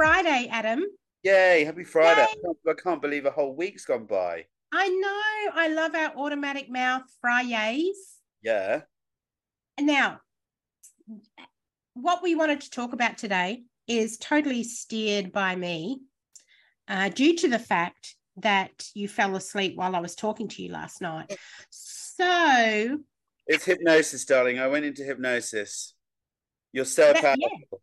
Friday, Adam. Yay, happy Friday. Yay. I, can't, believe a whole week's gone by. I know. I love our automatic mouth Fridays. Yeah. Now, what we wanted to talk about today is totally steered by me uh, due to the fact that you fell asleep while I was talking to you last night. So, It's hypnosis, darling. I went into hypnosis. You're so That- powerful. yeah.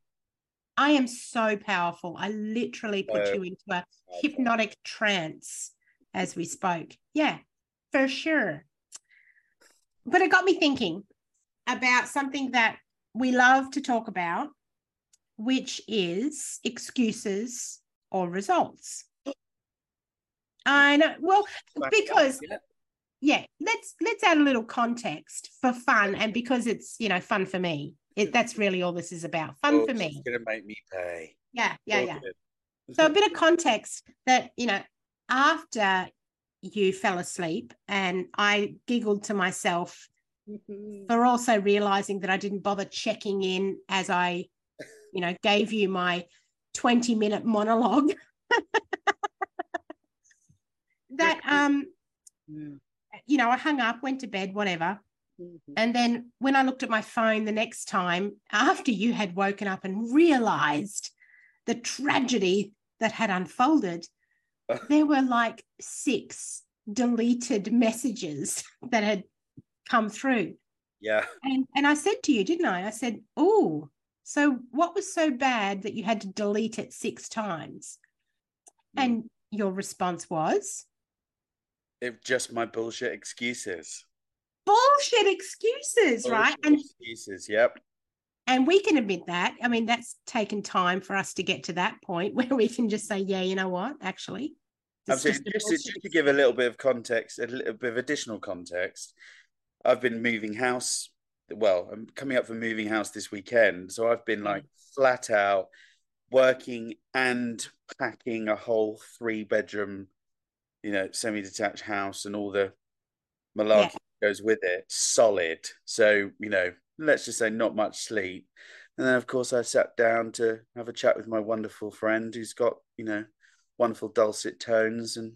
I am so powerful. I literally put you into a hypnotic trance as we spoke. Yeah, for sure. But it got me thinking about something that we love to talk about, which is excuses or results. I know. Well, because yeah, let's let's add a little context for fun, and because it's you know fun for me. It, that's really all this is about. Fun Oh, for me. gonna make me pay. Yeah, yeah, yeah. So a bit of context that, you know, after you fell asleep and I giggled to myself for also realizing that I didn't bother checking in as I, you know, gave you my 20 minute monologue. that um, Mm, you know, I hung up, went to bed, whatever. Mhm. And then when I looked at my phone the next time, after you had woken up and realized the tragedy that had unfolded, there were like six deleted messages that had come through. Yeah. And and I said to you, didn't I? I said, "Oh, so what was so bad that you had to delete it six times?" Mm. And your response was, If just my bullshit excuses. "Bullshit excuses, right?" And excuses. Yep. And we can admit that. I mean, that's taken time for us to get to that point where we can just say, yeah, you know what? Actually, Absolutely. Just, to, just to give a little bit of context, a little bit of additional context, I've been moving house. Well, I'm coming up for moving house this weekend. So I've been mm. like flat out working and packing a whole three bedroom, you know, semi detached house and all the malarkey goes with it. Solid. So, you know, let's just say not much sleep. And then, of course, I sat down to have a chat with my wonderful friend who's got, you know, wonderful dulcet tones and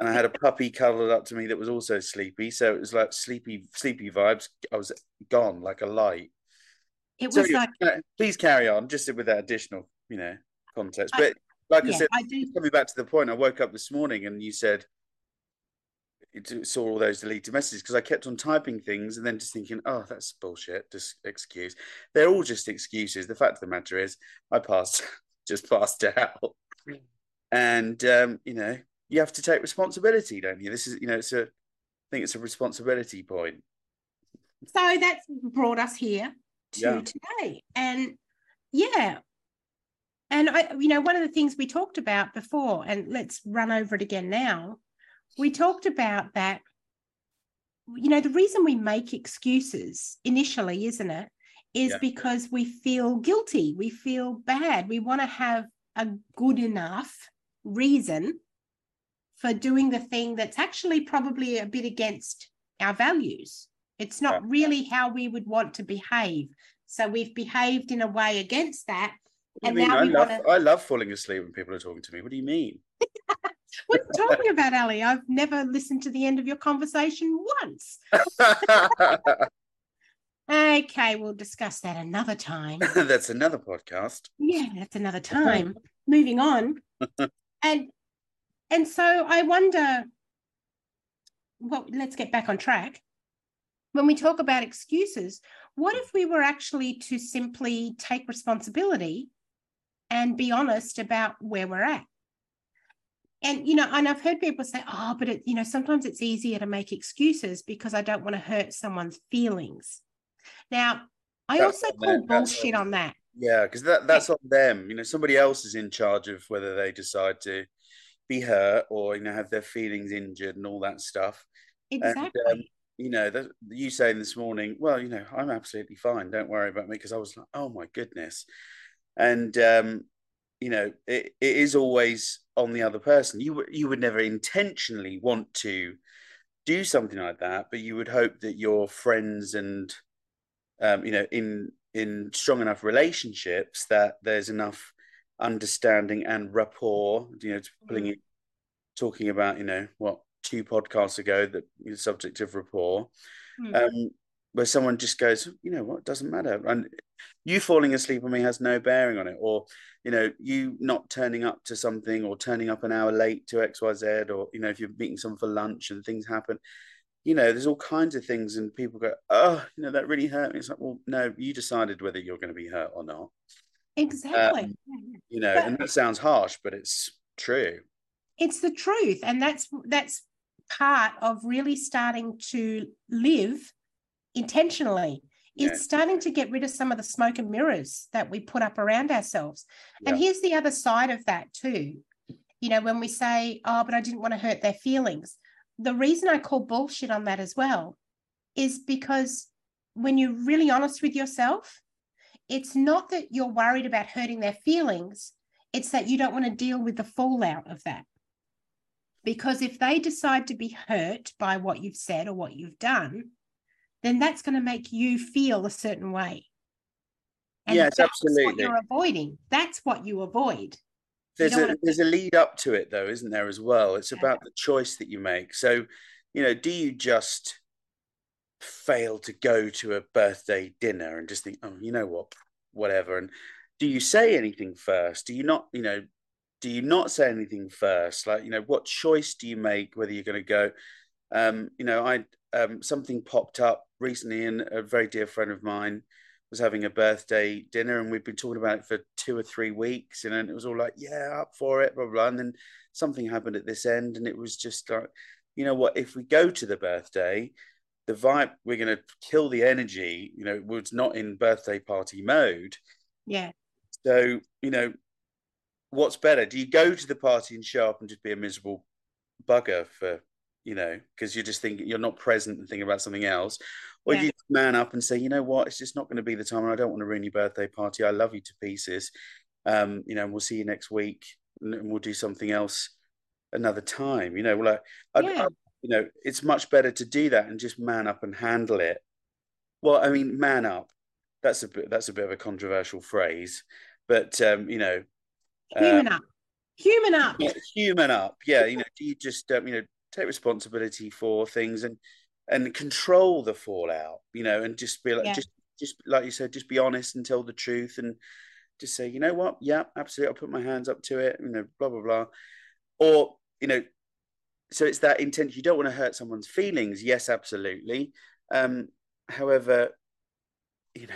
and I had a puppy cuddled up to me that was also sleepy. So it was like sleepy, sleepy vibes. I was gone like a light. It was yeah, like, uh, please carry on, just with that additional, you know, context. I- But like I said, I do. coming back to the point, I woke up this morning and you said saw all those deleted messages because I kept on typing things and then just thinking, oh, that's bullshit, just excuse. They're all just excuses. The fact of the matter is, I passed, just passed out, and um, you know, you have to take responsibility, don't you? This is, you know, it's a, I think it's a responsibility point. So that's brought us here to Yeah. today. And yeah. And I, you know, one of the things we talked about before, and let's run over it again now. We talked about that, you know, the reason we make excuses initially, isn't it? Is Yeah. because we feel guilty. We feel bad. We want to have a good enough reason for doing the thing that's actually probably a bit against our values. It's not Yeah. really how we would want to behave. So we've behaved in a way against that. What And do you mean? now I we love, wanna- I love falling asleep when people are talking to me. What do you mean? What are you talking about, Ali? I've never listened to the end of your conversation once. Okay, we'll discuss that another time. That's another podcast. yeah, that's another time. Moving on. and and so I wonder well, let's get back on track. When we talk about excuses, what if we were actually to simply take responsibility and be honest about where we're at? And you know, and I've heard people say, "Oh, but it, you know, sometimes it's easier to make excuses because I don't want to hurt someone's feelings." Now, I That's also call bullshit on- on that. Yeah, because that that's on them. You know, somebody else is in charge of whether they decide to be hurt or you know have their feelings injured and all that stuff. Exactly. And um, you know, that you saying this morning, well, you know, I'm absolutely fine. Don't worry about me because I was like, oh my goodness, and um, you know, it, it is always on the other person. You would you would never intentionally want to do something like that, but you would hope that your friends and um, you know, in in strong enough relationships that there's enough understanding and rapport. You know, pulling Mm. it, talking about you know what two podcasts ago that the subject of rapport, Mm. um, where someone just goes, you know what, doesn't matter, and you falling asleep on me has no bearing on it, or you know, you not turning up to something or turning up an hour late to X Y Z, or you know, if you're meeting someone for lunch and things happen. You know, there's all kinds of things, and people go, "Oh, you know, that really hurt me." It's like, well, no, you decided whether you're going to be hurt or not. exactly. um. You know, But- and that sounds harsh, but it's true. it's the truth and that's that's part of really starting to live intentionally Yeah. it's starting to get rid of some of the smoke and mirrors that we put up around ourselves. And here's the other side of that too. You know when we say oh but i didn't want to hurt their feelings the reason i call bullshit on that as well is because when you're really honest with yourself it's not that you're worried about hurting their feelings it's that you don't want to deal with the fallout of that. Because if they decide to be hurt by what you've said or what you've done, then that's going to make you feel a certain way. Yes, that's absolutely. what you're avoiding. That's what you avoid. There's don't a there's a lead up to it though, isn't there as well? It's Yeah. about the choice that you make. So, you know, do you just fail to go to a birthday dinner and just think, oh, you know what, whatever? And do you say anything first? Do you not, you know, do you not say anything first? Like, you know, what choice do you make whether you're going to go? Um, you know, I um something popped up recently, and a very dear friend of mine was having a birthday dinner, and we'd been talking about it for two or three weeks, and then it was all like, yeah, up for it, blah blah. blah. And then something happened at this end, and it was just like, you know what? If we go to the birthday, the vibe we're going to kill the energy. You know, it's not in birthday party mode. Yeah. So, you know, what's better? Do you go to the party and show up and just be a miserable bugger for, you know, because you're just thinking you're not present and thinking about something else? Or Yeah. you man up and say, you know what, it's just not going to be the time and I don't want to ruin your birthday party. I love you to pieces. Um, you know, and we'll see you next week and we'll do something else another time. You know, like I, Yeah. I, you know, it's much better to do that and just man up and handle it. Well, I mean, man up. That's a bit. That's a bit of a controversial phrase, but um, you know, uh, Human up. Human up. yeah, human up. Yeah, you know, do you just um, you know take responsibility for things and and control the fallout? You know, and just be like Yeah. just just like you said, just be honest and tell the truth and just say, you know what, yeah, absolutely, I'll put my hands up to it. You know, blah blah blah, or you know, so it's that intention. You don't want to hurt someone's feelings. Yes, absolutely. Um, however, you know,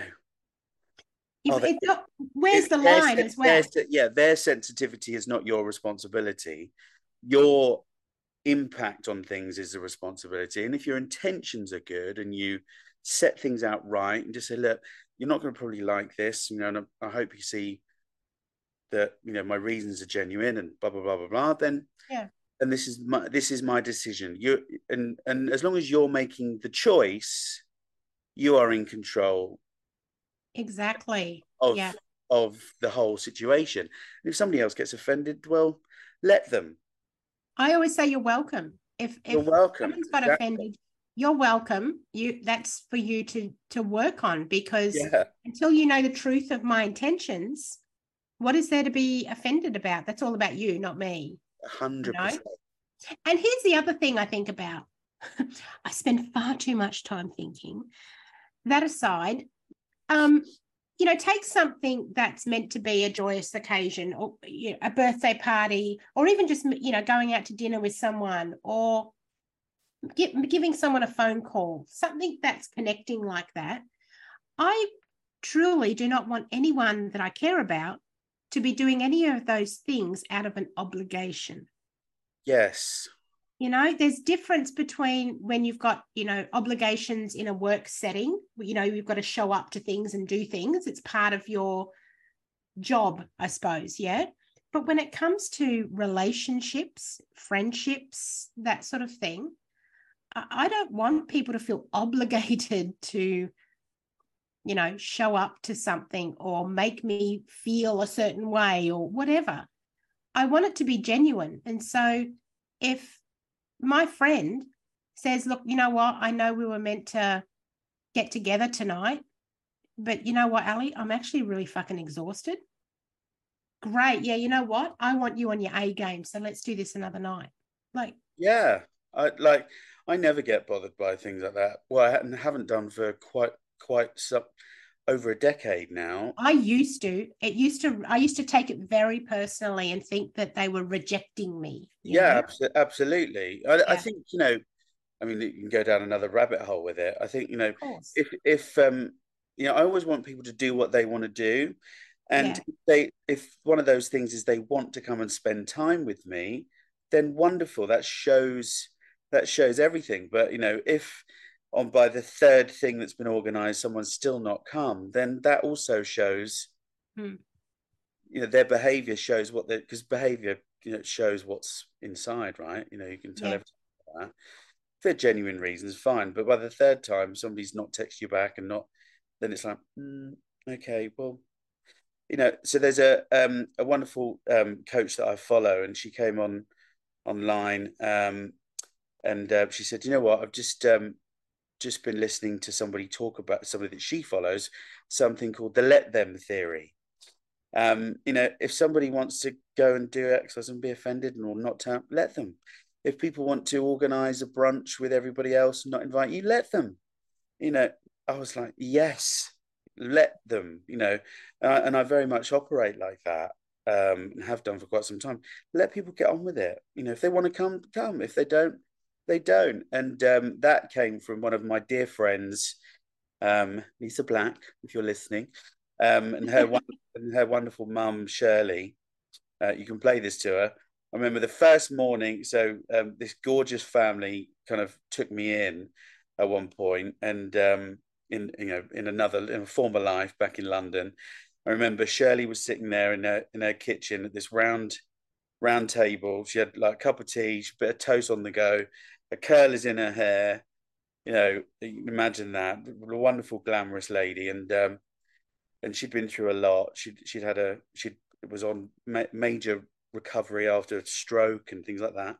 If they- not, where's the line as well? their- yeah, their sensitivity is not your responsibility. Your impact on things is the responsibility. And if your intentions are good and you set things out right and just say, look, you're not going to probably like this, you know, and I, I hope you see that, you know, my reasons are genuine and blah, blah, blah, blah, blah, then Yeah. and this is my this is my decision. You and and as long as you're making the choice, you are in control Exactly. of Yeah. of the whole situation. And if somebody else gets offended, well, let them. I always say you're welcome. If if You're welcome. someone's got Exactly. offended, you're welcome. You that's for you to to work on because Yeah, until you know the truth of my intentions, what is there to be offended about? That's all about you, not me. hundred No. percent. And here's the other thing I think about. I spend far too much time thinking. That aside, um, you know, take something that's meant to be a joyous occasion, or you know, a birthday party, or even just you know going out to dinner with someone, or gi- giving someone a phone call, something that's connecting like that. I truly do not want anyone that I care about to be doing any of those things out of an obligation Yes. You know there's difference between when you've got you know obligations in a work setting you know you've got to show up to things and do things it's part of your job i suppose yeah? But when it comes to relationships friendships that sort of thing i, don't want people to feel obligated to you know show up to something or make me feel a certain way or whatever. I want it to be genuine and so if my friend says, Look, you know what? I know we were meant to get together tonight, but you know what, Ali? I'm actually really fucking exhausted. great. Yeah, you know what? I want you on your A game. So let's do this another night. Like, yeah, I like. I never get bothered by things like that. Well, I haven't done for quite quite some over a decade now. I used to. It used to. I used to take it very personally and think that they were rejecting me. Yeah, abso- absolutely. I, yeah. I, think you know. I mean, you can go down another rabbit hole with it. I think you know if if um you know I always want people to do what they want to do, and yeah. if they if one of those things is they want to come and spend time with me, then wonderful. That shows that shows everything. But you know if on by the third thing that's been organized someone's still not come then that also shows hmm. you know their behavior shows what they because behavior you know shows what's inside right you know you can tell yeah. everything that. if they're genuine reasons fine but by the third time somebody's not text you back and not then it's like mm, okay well you know so there's a um a wonderful um coach that i follow and she came on online um and uh, she said you know what i've just um just been listening to somebody talk about somebody that she follows, something called the let them theory. Um, you know, if somebody wants to go and do exercise and be offended and or not turn, let them. If people want to organize a brunch with everybody else and not invite you, let them. You know, I was like, yes, let them. You know, uh, and I very much operate like that um, and have done for quite some time. Let people get on with it. You know, if they want to come, come. If they don't, they don't. And um, that came from one of my dear friends, um, Lisa Black, if you're listening, um, and her and her wonderful mum Shirley. Uh, you can play this to her. I remember the first morning. So um, this gorgeous family kind of took me in at one point, and um, in you know in another in a former life back in London, I remember Shirley was sitting there in her in her kitchen at this round round table. She had like a cup of tea, a bit of toast on the go, a curl is in her hair. You know, imagine that a wonderful, glamorous lady, and um, and she'd been through a lot. She'd she'd had a she was on ma- major recovery after a stroke and things like that,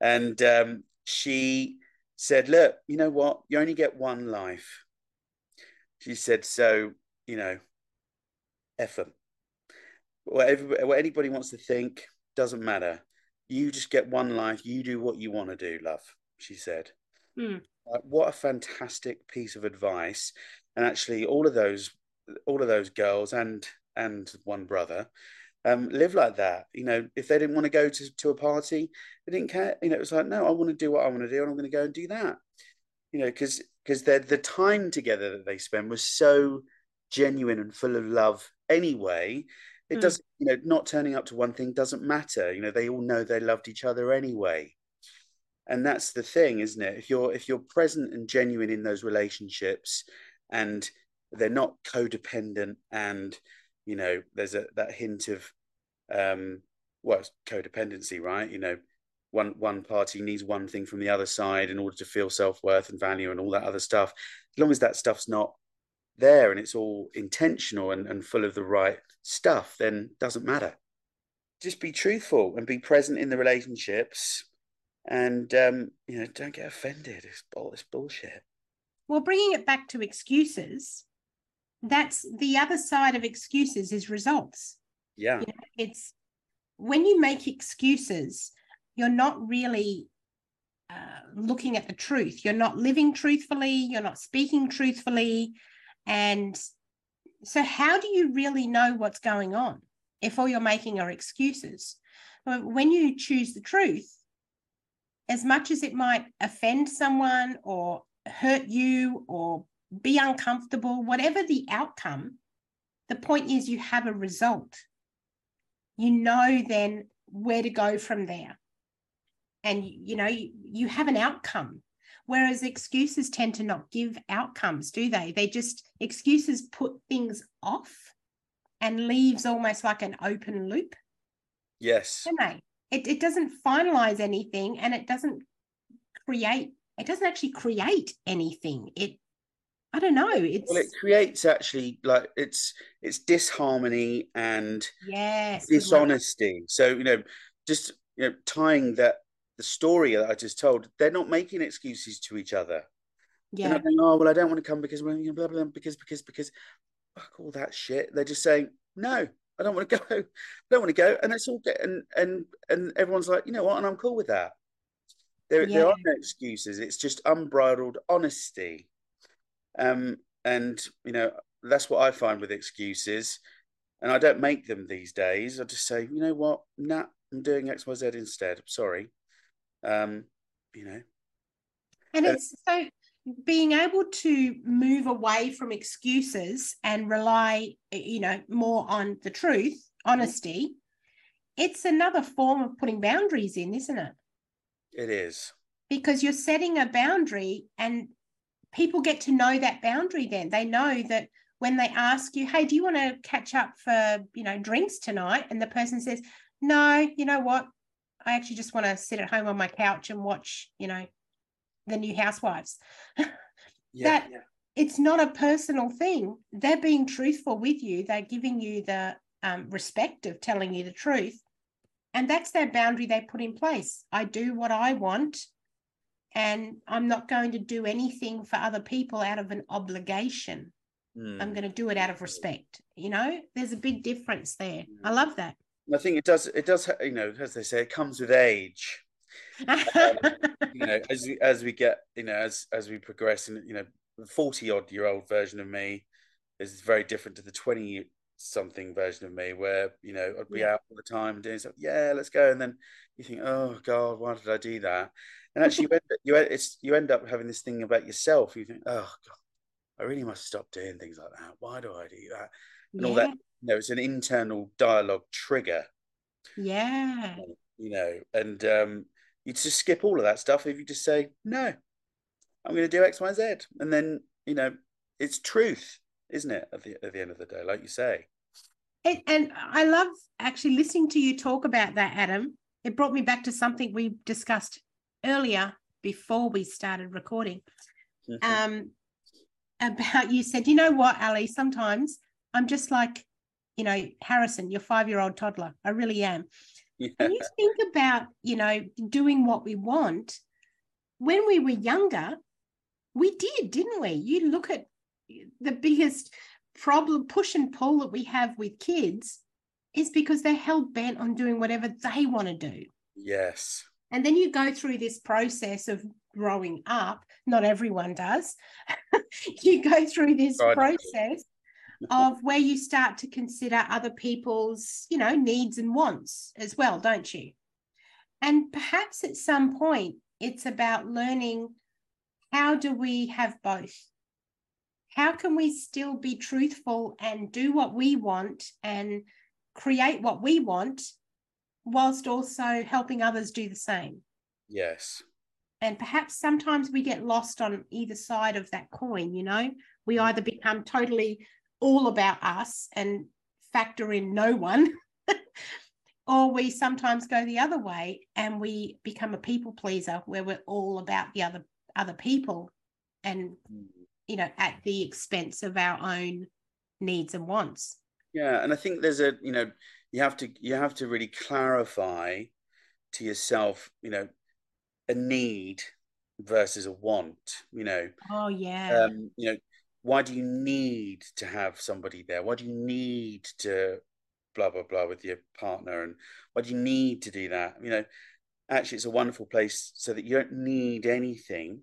and um, she said, "Look, you know what? You only get one life." She said, "So you know, effort. Whatever what anybody wants to think doesn't matter you just get one life. You do what you want to do, love, she said. Mm. what a fantastic piece of advice. And actually, all of those, all of those girls and and one brother um, live like that. You know, if they didn't want to go to, to a party, they didn't care. You know, it was like, no, I want to do what I want to do, and I'm going to go and do that. You know, because because the time together that they spend was so genuine and full of love anyway it mm. doesn't, you know, not turning up to one thing doesn't matter. You know, they all know they loved each other anyway. And that's the thing, isn't it? If you're if you're present and genuine in those relationships and they're not codependent and you know there's a that hint of um well codependency right you know one one party needs one thing from the other side in order to feel self-worth and value and all that other stuff as long as that stuff's not there and it's all intentional and, and full of the right stuff, then doesn't matter. Just be truthful and be present in the relationships and um, you know, don't get offended. It's all this bullshit. Well, bringing it back to excuses, that's the other side of excuses is results. Yeah. You know, it's when you make excuses, you're not really uh, looking at the truth. You're not living truthfully. You're not speaking truthfully. And so, how do you really know what's going on if all you're making are excuses? When you choose the truth, as much as it might offend someone or hurt you or be uncomfortable, whatever the outcome, the point is you have a result. You know then where to go from there. And you know, you, you have an outcome. Whereas excuses tend to not give outcomes, do they? They just, excuses put things off and leaves almost like an open loop. Yes. Don't they? It, it doesn't finalize anything and it doesn't create, it doesn't actually create anything. It, I don't know. It's well, it creates actually like it's it's disharmony and yes dishonesty. So you know, just you know, tying that the story that I just told, they're not making excuses to each other. Yeah. They're not going, oh, well, I don't want to come because, blah, blah, blah, because, because, because, fuck all that shit. They're just saying, no, I don't want to go. I don't want to go. And it's all get and and and everyone's like, you know what? And I'm cool with that. There, yeah. there are no excuses. It's just unbridled honesty. Um, and you know, that's what I find with excuses. And I don't make them these days. I just say, you know what? Nah, I'm doing XYZ instead. Sorry. Um, you know. And it's so being able to move away from excuses and rely, you know, more on the truth, honesty, it's another form of putting boundaries in, isn't it? It is. Because you're setting a boundary and people get to know that boundary then. They know that when they ask you, hey, do you want to catch up for, you know, drinks tonight? And the person says, no, you know what? I actually just want to sit at home on my couch and watch, you know, the new housewives. yeah, that yeah. it's not a personal thing. They're being truthful with you. They're giving you the um, respect of telling you the truth. And that's their boundary they put in place. I do what I want, and I'm not going to do anything for other people out of an obligation. Mm. I'm going to do it out of respect. You know, there's a big difference there. I love that. I think it does. It does. You know, as they say, it comes with age. um, you know, as we as we get, you know, as as we progress, and you know, the forty odd year old version of me is very different to the twenty something version of me, where you know I'd be yeah. out all the time and doing something. Yeah, let's go, and then you think, oh God, why did I do that? And actually, you end, you it's you end up having this thing about yourself. You think, oh God, I really must stop doing things like that. Why do I do that? And yeah. all that you know, it's an internal dialogue trigger. Yeah. You know, and um, you just skip all of that stuff if you just say, no, I'm going to do X, Y, Z. And then, you know, it's truth, isn't it? At the, at the end of the day, like you say. It, and I love actually listening to you talk about that, Adam. It brought me back to something we discussed earlier before we started recording. Mm-hmm. Um, about you said, you know what, Ali, sometimes I'm just like you know, Harrison, your five year old toddler. I really am. Yeah. When you think about, you know, doing what we want, when we were younger, we did, didn't we? You look at the biggest problem, push and pull that we have with kids is because they're hell bent on doing whatever they want to do. Yes. And then you go through this process of growing up. Not everyone does. you go through this process of where you start to consider other people's, you know, needs and wants as well, don't you? And perhaps at some point, it's about learning how do we have both? How can we still be truthful and do what we want and create what we want whilst also helping others do the same? Yes. And perhaps sometimes we get lost on either side of that coin, you know? We mm. either become totally all about us and factor in no one. or we sometimes go the other way and we become a people pleaser where we're all about the other other people and you know at the expense of our own needs and wants yeah and i think there's a you know you have to you have to really clarify to yourself you know a need versus a want you know oh yeah um you know why do you need to have somebody there? Why do you need to blah blah blah with your partner and why do you need to do that? You know, actually it's a wonderful place so that you don't need anything,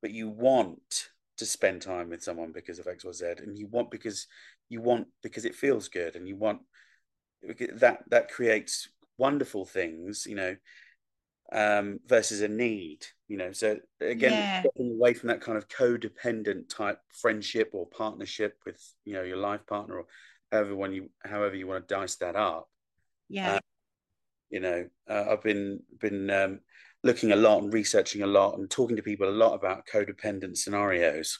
but you want to spend time with someone because of X or Z and you want because you want because it feels good and you want that that creates wonderful things, you know, um, versus a need, you know. So again, yeah. getting away from that kind of codependent type friendship or partnership with you know your life partner or however you however you want to dice that up. Yeah. Uh, you know, uh, I've been been um, looking a lot and researching a lot and talking to people a lot about codependent scenarios.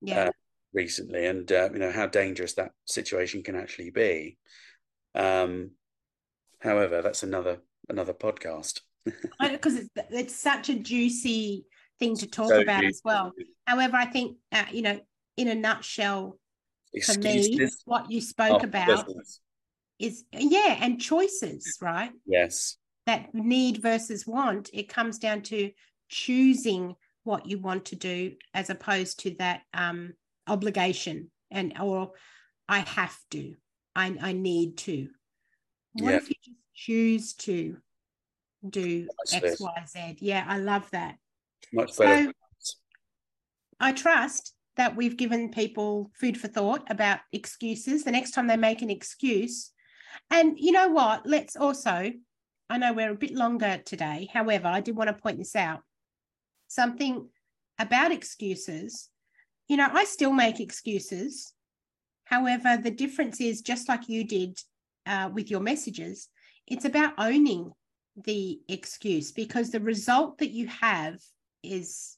Yeah. Uh, recently, and uh, you know how dangerous that situation can actually be. Um, however, that's another another podcast because it's, it's such a juicy thing to talk so about juicy. as well. However, I think uh, you know, in a nutshell, Excuses for me, what you spoke about business. is yeah, and choices, right? Yes. That need versus want. It comes down to choosing what you want to do as opposed to that um, obligation and or I have to. I, I need to. What Yeah. if you just choose to do X, Y, Z? Yeah, I love that. Much better. So I trust that we've given people food for thought about excuses the next time they make an excuse. And you know what? Let's also, I know we're a bit longer today. However, I did want to point this out something about excuses. You know, I still make excuses. However, the difference is just like you did uh, with your messages, it's about owning the excuse because the result that you have is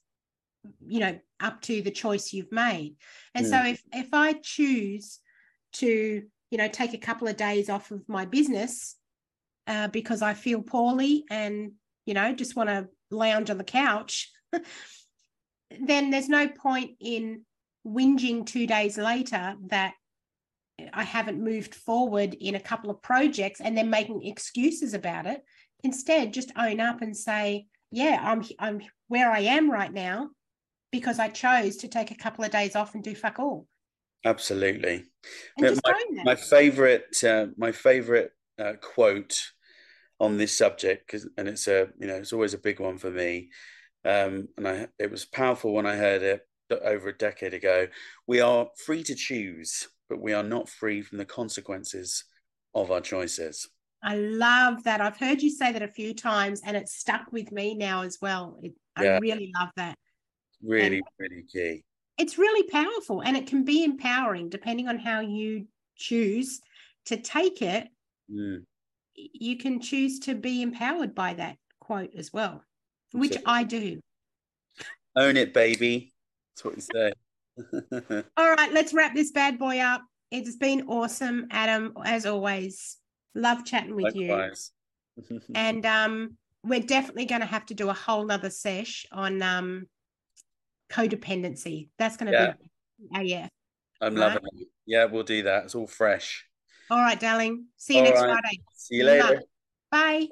you know up to the choice you've made. And so if if i choose to you know take a couple of days off of my business uh, because i feel poorly and you know just want to lounge on the couch then there's no point in whinging two days later that i haven't moved forward in a couple of projects and then making excuses about it instead just own up and say yeah i'm i'm where i am right now because i chose to take a couple of days off and do fuck all Absolutely. and Yeah, just own that My favorite, uh, my favorite uh, quote on this subject, and it's a, you know, it's always a big one for me. Um, and I, it was powerful when I heard it over a decade ago. We are free to choose, but we are not free from the consequences of our choices. I love that. I've heard you say that a few times and it's stuck with me now as well. It, I really love that. Really, really key. It's really powerful and it can be empowering depending on how you choose to take it. Mm, You can choose to be empowered by that quote as well, which Absolutely. I do. Own it, baby. That's what you say. All right, let's wrap this bad boy up. It's been awesome, Adam, as always. Love chatting with you. And um, we're definitely going to have to do a whole nother sesh on um, codependency. That's going to Yeah. be AF. I'm Right. loving it. Yeah, we'll do that. It's all fresh. All right, darling. See you All next right. Friday. See you later. Bye.